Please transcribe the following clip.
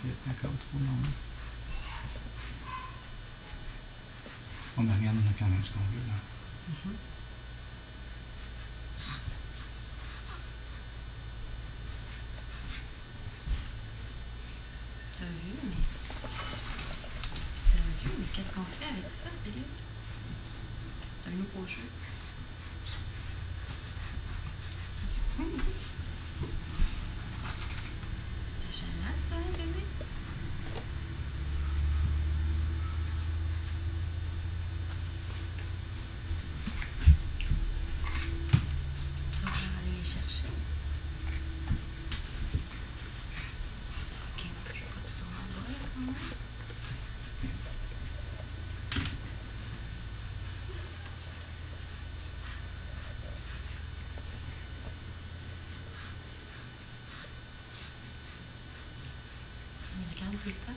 fait encore trop long. On me regarde, on a quand même ce qu'on veut, là. Mhm. T'as vu, mais. T'as vu, mais qu'est-ce qu'on fait avec ça, Billy? Un nouveau jeu? 내가 다음 볼까?